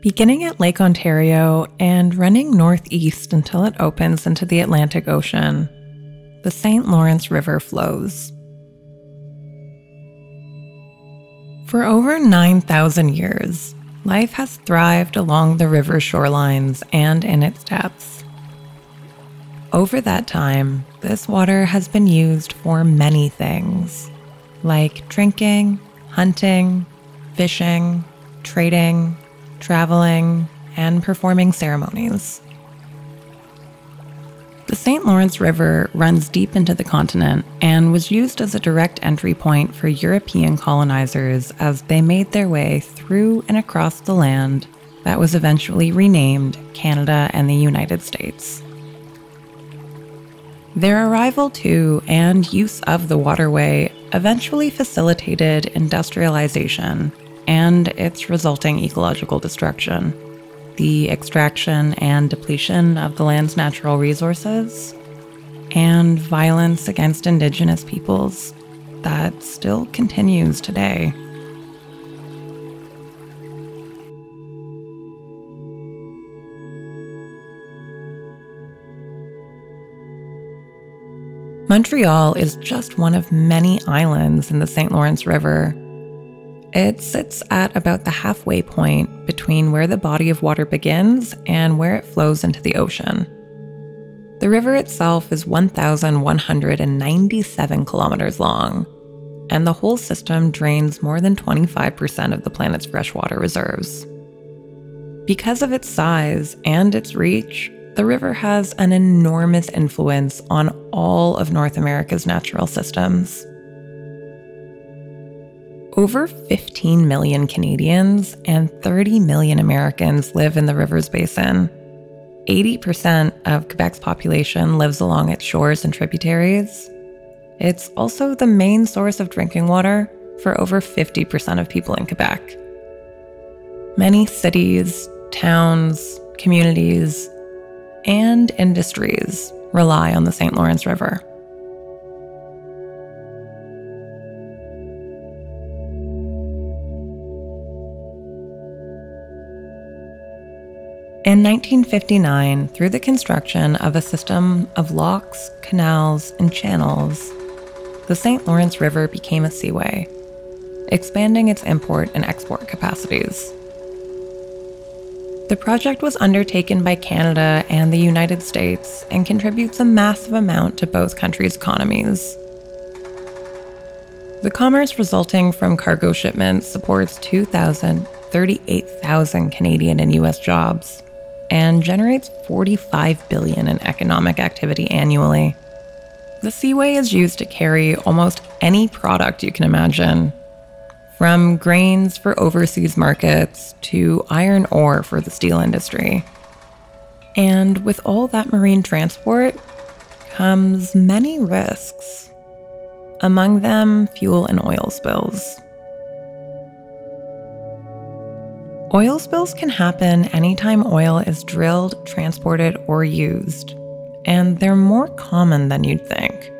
Beginning at Lake Ontario and running northeast until it opens into the Atlantic Ocean, the St. Lawrence River flows. For over 9,000 years, life has thrived along the river shorelines and in its depths. Over that time, this water has been used for many things, like drinking, hunting, fishing, trading, traveling, and performing ceremonies. The St. Lawrence River runs deep into the continent and was used as a direct entry point for European colonizers as they made their way through and across the land that was eventually renamed Canada and the United States. Their arrival to and use of the waterway eventually facilitated industrialization and its resulting ecological destruction the extraction and depletion of the land's natural resources, and violence against indigenous peoples that still continues today. Montreal is just one of many islands in the St. Lawrence River it sits at about the halfway point between where the body of water begins and where it flows into the ocean. The river itself is 1,197 kilometers long, and the whole system drains more than 25% of the planet's freshwater reserves. Because of its size and its reach, the river has an enormous influence on all of North America's natural systems. Over 15 million Canadians and 30 million Americans live in the river's basin. 80% of Quebec's population lives along its shores and tributaries. It's also the main source of drinking water for over 50% of people in Quebec. Many cities, towns, communities, and industries rely on the St. Lawrence River. In 1959, through the construction of a system of locks, canals, and channels, the St. Lawrence River became a seaway, expanding its import and export capacities. The project was undertaken by Canada and the United States and contributes a massive amount to both countries' economies. The commerce resulting from cargo shipments supports 2,000, 38,000 Canadian and US jobs and generates 45 billion in economic activity annually. The Seaway is used to carry almost any product you can imagine, from grains for overseas markets to iron ore for the steel industry. And with all that marine transport comes many risks, among them fuel and oil spills. Oil spills can happen anytime oil is drilled, transported, or used, and they're more common than you'd think.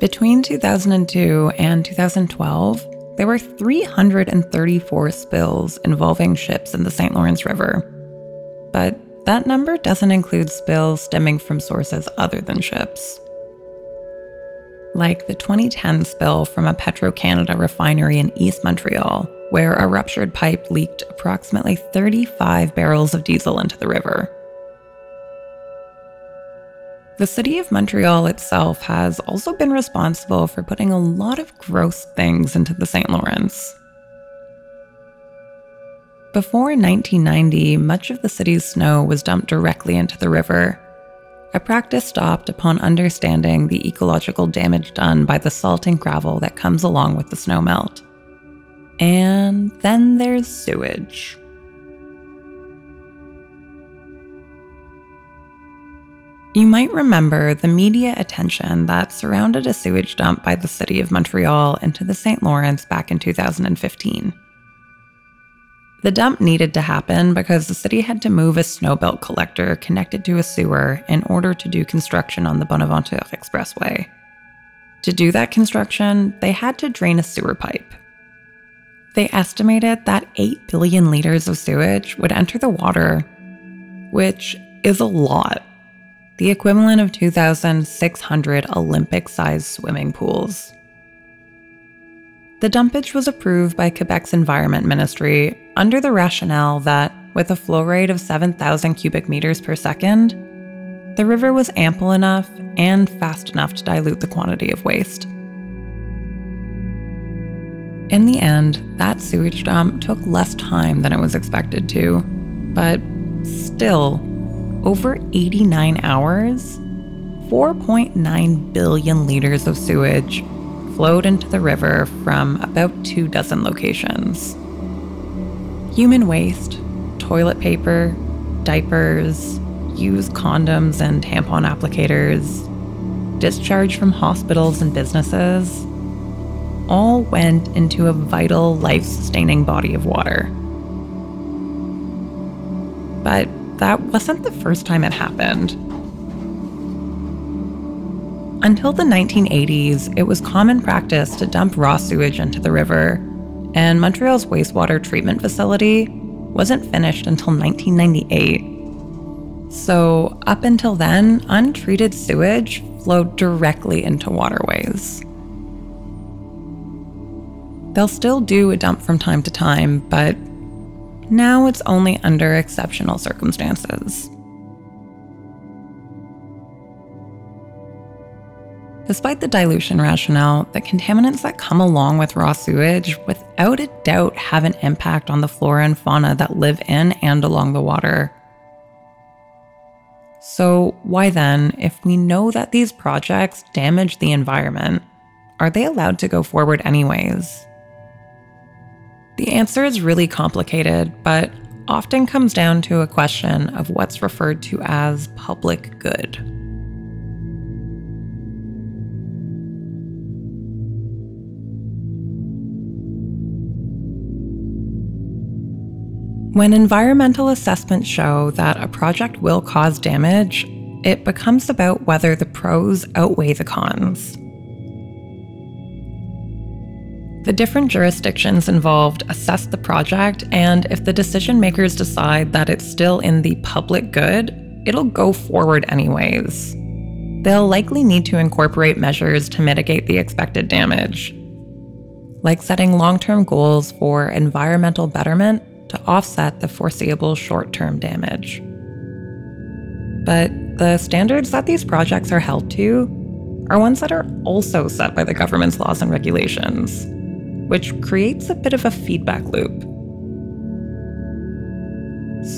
Between 2002 and 2012, there were 334 spills involving ships in the St. Lawrence River. But that number doesn't include spills stemming from sources other than ships. Like the 2010 spill from a Petro Canada refinery in East Montreal, where a ruptured pipe leaked approximately 35 barrels of diesel into the river. The city of Montreal itself has also been responsible for putting a lot of gross things into the St. Lawrence. Before 1990, much of the city's snow was dumped directly into the river, a practice stopped upon understanding the ecological damage done by the salt and gravel that comes along with the snowmelt. And then there's sewage. You might remember the media attention that surrounded a sewage dump by the city of Montreal into the St. Lawrence back in 2015. The dump needed to happen because the city had to move a snowbelt collector connected to a sewer in order to do construction on the Bonaventure Expressway. To do that construction, they had to drain a sewer pipe, They estimated that 8 billion liters of sewage would enter the water, which is a lot. The equivalent of 2,600 Olympic sized swimming pools. The dumpage was approved by Quebec's Environment Ministry under the rationale that, with a flow rate of 7,000 cubic meters per second, the river was ample enough and fast enough to dilute the quantity of waste. In the end, that sewage dump took less time than it was expected to, but still, over 89 hours, 4.9 billion liters of sewage flowed into the river from about two dozen locations. Human waste, toilet paper, diapers, used condoms and tampon applicators, discharge from hospitals and businesses, all went into a vital, life sustaining body of water. But that wasn't the first time it happened. Until the 1980s, it was common practice to dump raw sewage into the river, and Montreal's wastewater treatment facility wasn't finished until 1998. So, up until then, untreated sewage flowed directly into waterways. They'll still do a dump from time to time, but now it's only under exceptional circumstances. Despite the dilution rationale, the contaminants that come along with raw sewage without a doubt have an impact on the flora and fauna that live in and along the water. So, why then, if we know that these projects damage the environment, are they allowed to go forward anyways? The answer is really complicated, but often comes down to a question of what's referred to as public good. When environmental assessments show that a project will cause damage, it becomes about whether the pros outweigh the cons. The different jurisdictions involved assess the project, and if the decision makers decide that it's still in the public good, it'll go forward anyways. They'll likely need to incorporate measures to mitigate the expected damage, like setting long term goals for environmental betterment to offset the foreseeable short term damage. But the standards that these projects are held to are ones that are also set by the government's laws and regulations, which creates a bit of a feedback loop.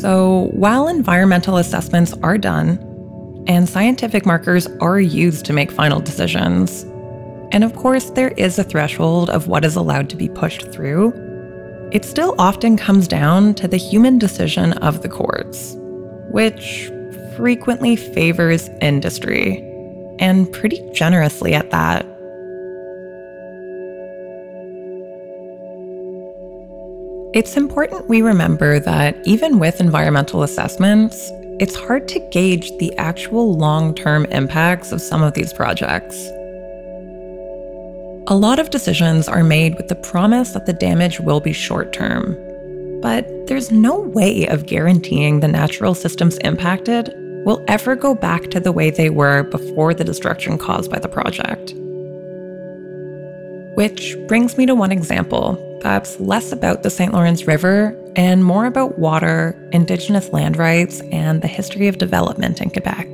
So, while environmental assessments are done and scientific markers are used to make final decisions, and of course, there is a threshold of what is allowed to be pushed through it still often comes down to the human decision of the courts, which frequently favors industry, and pretty generously at that. It's important we remember that even with environmental assessments, it's hard to gauge the actual long term impacts of some of these projects. A lot of decisions are made with the promise that the damage will be short term. But there's no way of guaranteeing the natural systems impacted will ever go back to the way they were before the destruction caused by the project. Which brings me to one example that's less about the St. Lawrence River and more about water, Indigenous land rights, and the history of development in Quebec.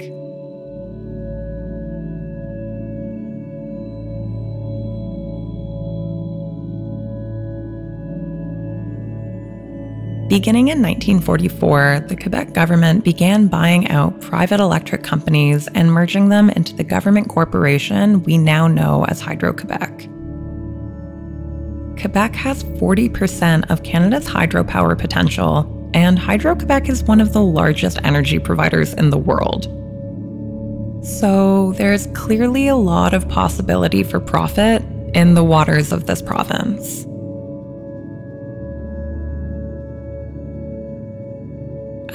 Beginning in 1944, the Quebec government began buying out private electric companies and merging them into the government corporation we now know as Hydro Quebec. Quebec has 40% of Canada's hydropower potential, and Hydro Quebec is one of the largest energy providers in the world. So there's clearly a lot of possibility for profit in the waters of this province.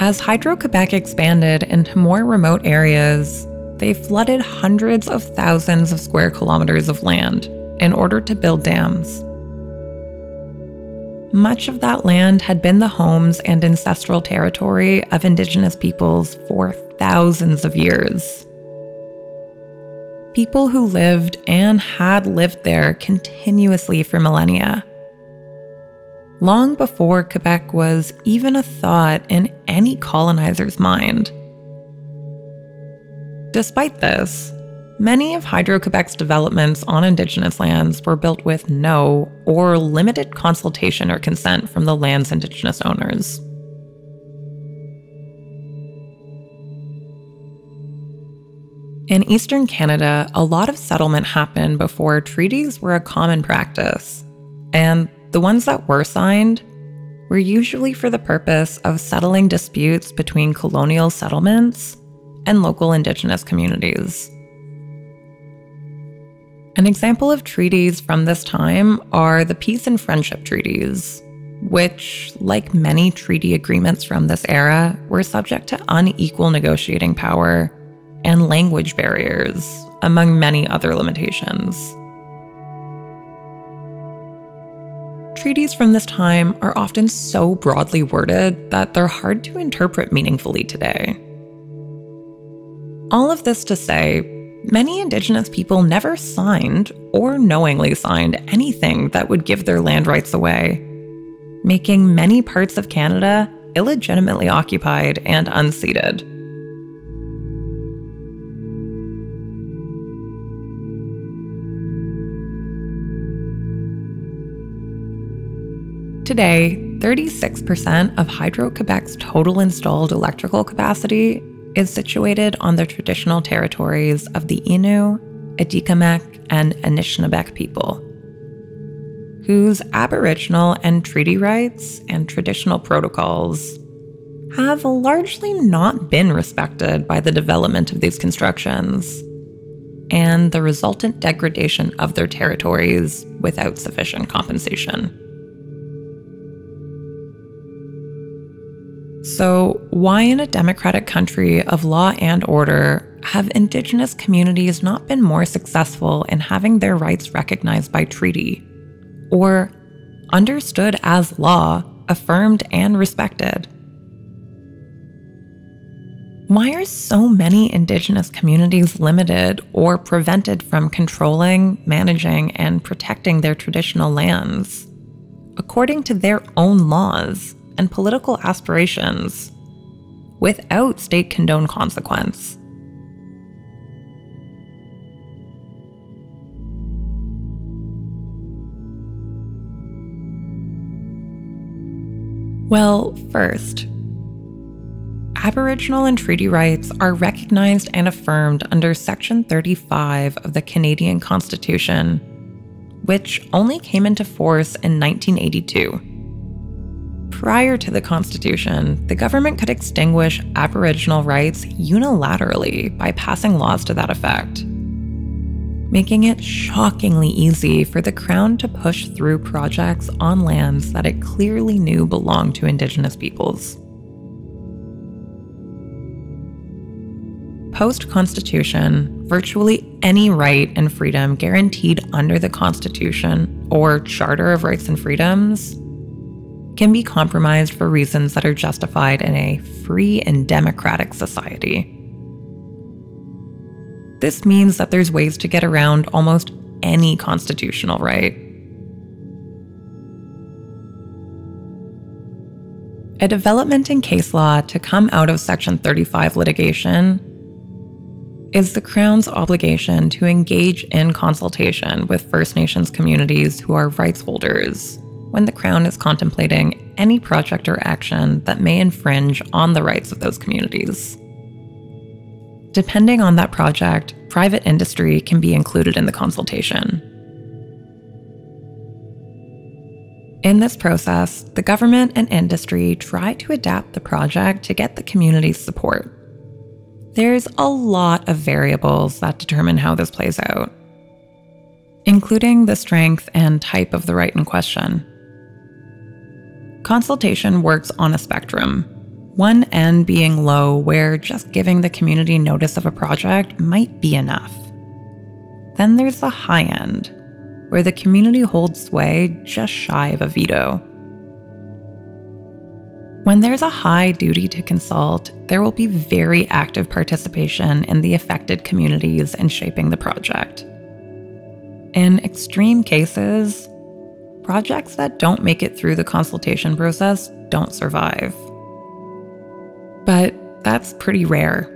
As Hydro Quebec expanded into more remote areas, they flooded hundreds of thousands of square kilometers of land in order to build dams. Much of that land had been the homes and ancestral territory of Indigenous peoples for thousands of years. People who lived and had lived there continuously for millennia. Long before Quebec was even a thought in any colonizer's mind. Despite this, Many of Hydro Quebec's developments on Indigenous lands were built with no or limited consultation or consent from the land's Indigenous owners. In eastern Canada, a lot of settlement happened before treaties were a common practice, and the ones that were signed were usually for the purpose of settling disputes between colonial settlements and local Indigenous communities. An example of treaties from this time are the Peace and Friendship Treaties, which, like many treaty agreements from this era, were subject to unequal negotiating power and language barriers, among many other limitations. Treaties from this time are often so broadly worded that they're hard to interpret meaningfully today. All of this to say, Many Indigenous people never signed or knowingly signed anything that would give their land rights away, making many parts of Canada illegitimately occupied and unceded. Today, 36% of Hydro Quebec's total installed electrical capacity is situated on the traditional territories of the Innu, Atikamekw, and Anishinaabeg people, whose Aboriginal and treaty rights and traditional protocols have largely not been respected by the development of these constructions and the resultant degradation of their territories without sufficient compensation. So, why in a democratic country of law and order have Indigenous communities not been more successful in having their rights recognized by treaty or understood as law, affirmed, and respected? Why are so many Indigenous communities limited or prevented from controlling, managing, and protecting their traditional lands according to their own laws? And political aspirations without state condoned consequence. Well, first, Aboriginal and treaty rights are recognized and affirmed under Section 35 of the Canadian Constitution, which only came into force in 1982. Prior to the Constitution, the government could extinguish Aboriginal rights unilaterally by passing laws to that effect, making it shockingly easy for the Crown to push through projects on lands that it clearly knew belonged to Indigenous peoples. Post Constitution, virtually any right and freedom guaranteed under the Constitution or Charter of Rights and Freedoms can be compromised for reasons that are justified in a free and democratic society. This means that there's ways to get around almost any constitutional right. A development in case law to come out of Section 35 litigation is the Crown's obligation to engage in consultation with First Nations communities who are rights holders when the Crown is contemplating any project or action that may infringe on the rights of those communities. Depending on that project, private industry can be included in the consultation. In this process, the government and industry try to adapt the project to get the community's support. There's a lot of variables that determine how this plays out, including the strength and type of the right in question. Consultation works on a spectrum, one end being low, where just giving the community notice of a project might be enough. Then there's the high end, where the community holds sway just shy of a veto, When there's a high duty to consult, there will be very active participation in the affected communities in shaping the project. In extreme cases, projects that don't make it through the consultation process don't survive. But that's pretty rare.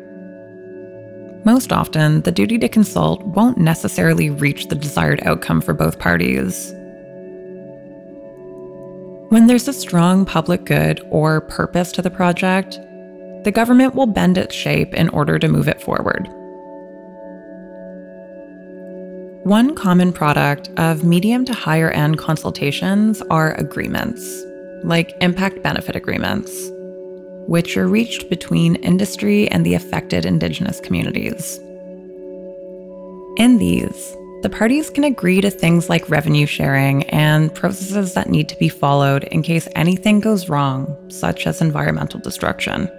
Most often, the duty to consult won't necessarily reach the desired outcome for both parties. When there's a strong public good or purpose to the project, the government will bend its shape in order to move it forward. One common product of medium to higher end consultations are agreements, like impact benefit agreements which are reached between industry and the affected Indigenous communities. In these, the parties can agree to things like revenue sharing and processes that need to be followed in case anything goes wrong, such as environmental destruction.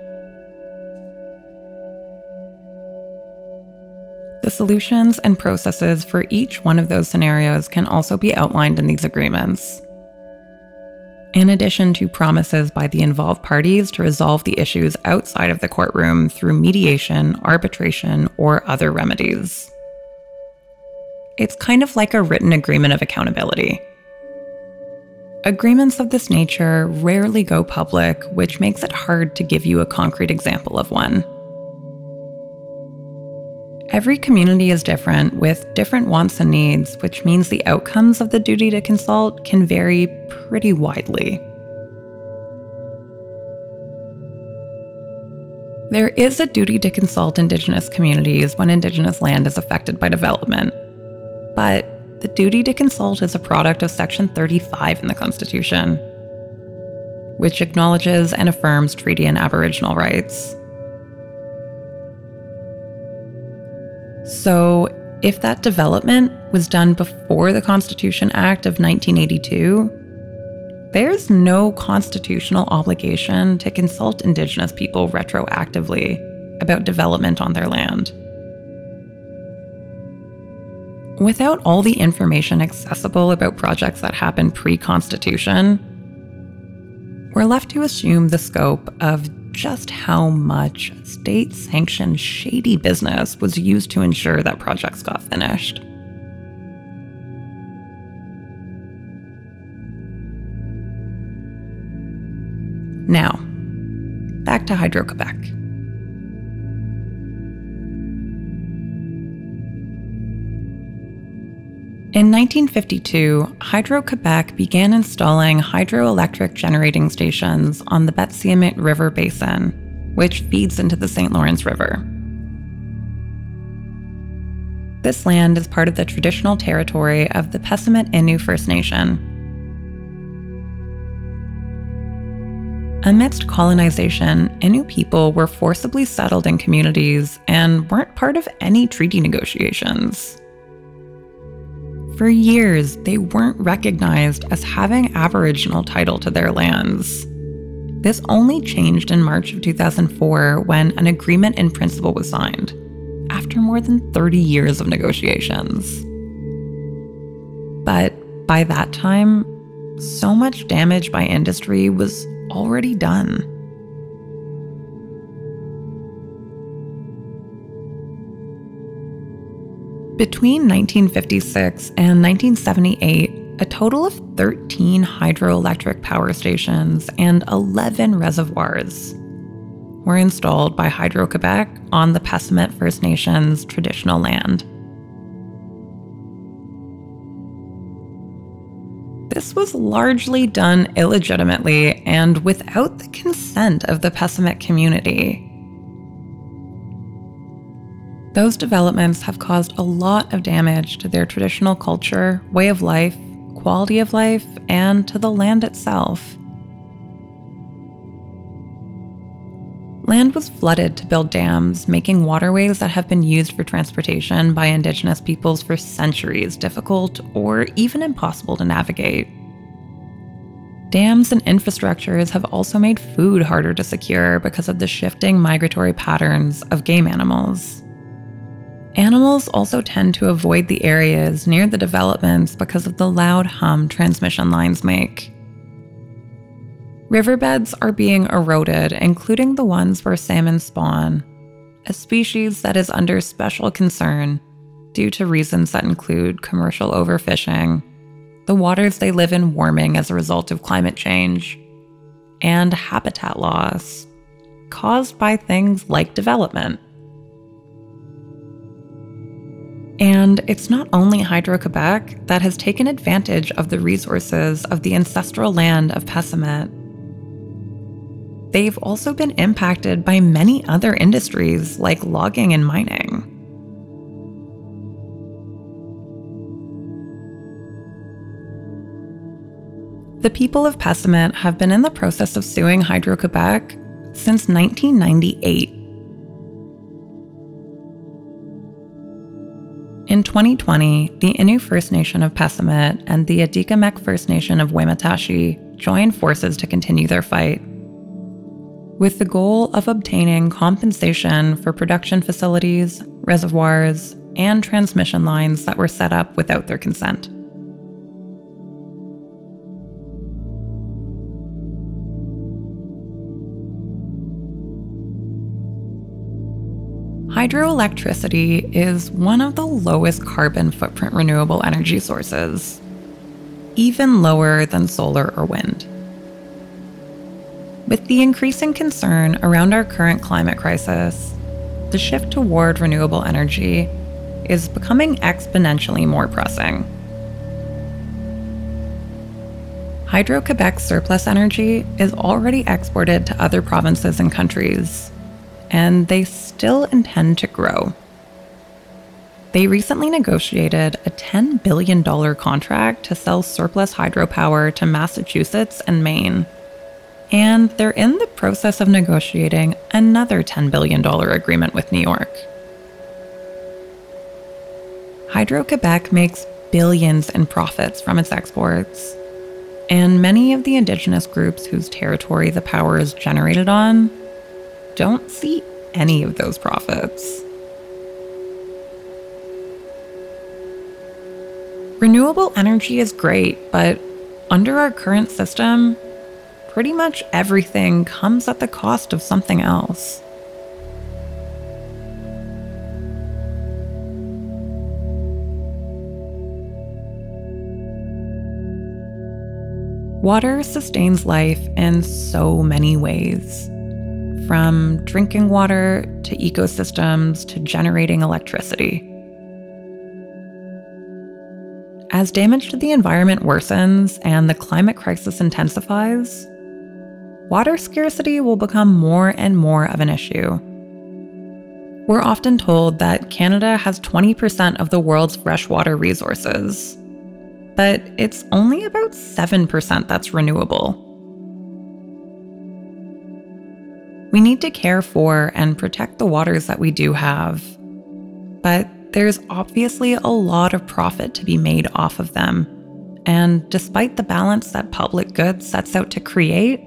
The solutions and processes for each one of those scenarios can also be outlined in these agreements, in addition to promises by the involved parties to resolve the issues outside of the courtroom through mediation, arbitration, or other remedies. It's kind of like a written agreement of accountability. Agreements of this nature rarely go public, which makes it hard to give you a concrete example of one. Every community is different with different wants and needs, which means the outcomes of the duty to consult can vary pretty widely. There is a duty to consult Indigenous communities when Indigenous land is affected by development. But the duty to consult is a product of Section 35 in the Constitution, which acknowledges and affirms treaty and Aboriginal rights. So, if that development was done before the Constitution Act of 1982, there's no constitutional obligation to consult Indigenous people retroactively about development on their land. Without all the information accessible about projects that happened pre Constitution, we're left to assume the scope of just how much state sanctioned shady business was used to ensure that projects got finished. Now, back to Hydro Quebec. In 1952, Hydro Quebec began installing hydroelectric generating stations on the Betsiamites River Basin, which feeds into the St. Lawrence River. This land is part of the traditional territory of the Pessamit Innu First Nation. Amidst colonization, Innu people were forcibly settled in communities and weren't part of any treaty negotiations. For years, they weren't recognized as having Aboriginal title to their lands. This only changed in March of 2004 when an agreement in principle was signed, after more than 30 years of negotiations. But by that time, so much damage by industry was already done. Between 1956 and 1978, a total of 13 hydroelectric power stations and 11 reservoirs were installed by Hydro Quebec on the Pessamit First Nations traditional land. This was largely done illegitimately and without the consent of the Pessamit community. Those developments have caused a lot of damage to their traditional culture, way of life, quality of life, and to the land itself. Land was flooded to build dams, making waterways that have been used for transportation by Indigenous peoples for centuries difficult or even impossible to navigate. Dams and infrastructures have also made food harder to secure because of the shifting migratory patterns of game animals. Animals also tend to avoid the areas near the developments because of the loud hum transmission lines make. Riverbeds are being eroded, including the ones where salmon spawn, a species that is under special concern due to reasons that include commercial overfishing, the waters they live in warming as a result of climate change, and habitat loss caused by things like development. And it's not only Hydro Quebec that has taken advantage of the resources of the ancestral land of Pessamit. They've also been impacted by many other industries like logging and mining. The people of Pessamit have been in the process of suing Hydro Quebec since 1998 2020, the Innu First Nation of Pessamit and the Atikamekw First Nation of Wemotaci joined forces to continue their fight, with the goal of obtaining compensation for production facilities, reservoirs, and transmission lines that were set up without their consent. Hydroelectricity is one of the lowest carbon footprint renewable energy sources, even lower than solar or wind. With the increasing concern around our current climate crisis, the shift toward renewable energy is becoming exponentially more pressing. Hydro Quebec's surplus energy is already exported to other provinces and countries, and they still intend to grow. They recently negotiated a $10 billion contract to sell surplus hydropower to Massachusetts and Maine. And they're in the process of negotiating another $10 billion agreement with New York. Hydro Quebec makes billions in profits from its exports. And many of the indigenous groups whose territory the power is generated on don't see any of those profits. Renewable energy is great, but under our current system, pretty much everything comes at the cost of something else. Water sustains life in so many ways from drinking water to ecosystems to generating electricity. As damage to the environment worsens and the climate crisis intensifies, water scarcity will become more and more of an issue. We're often told that Canada has 20% of the world's freshwater resources, but it's only about 7% that's renewable. We need to care for and protect the waters that we do have. But there's obviously a lot of profit to be made off of them. And despite the balance that public good sets out to create,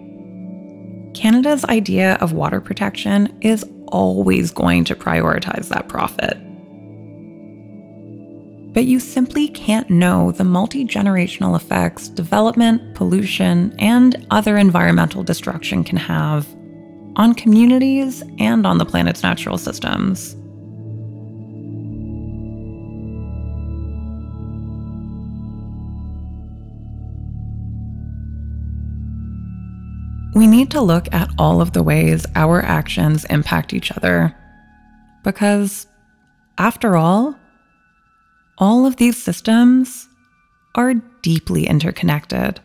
Canada's idea of water protection is always going to prioritize that profit. But you simply can't know the multi generational effects development, pollution, and other environmental destruction can have on communities and on the planet's natural systems. We need to look at all of the ways our actions impact each other. Because, after all, all of these systems are deeply interconnected.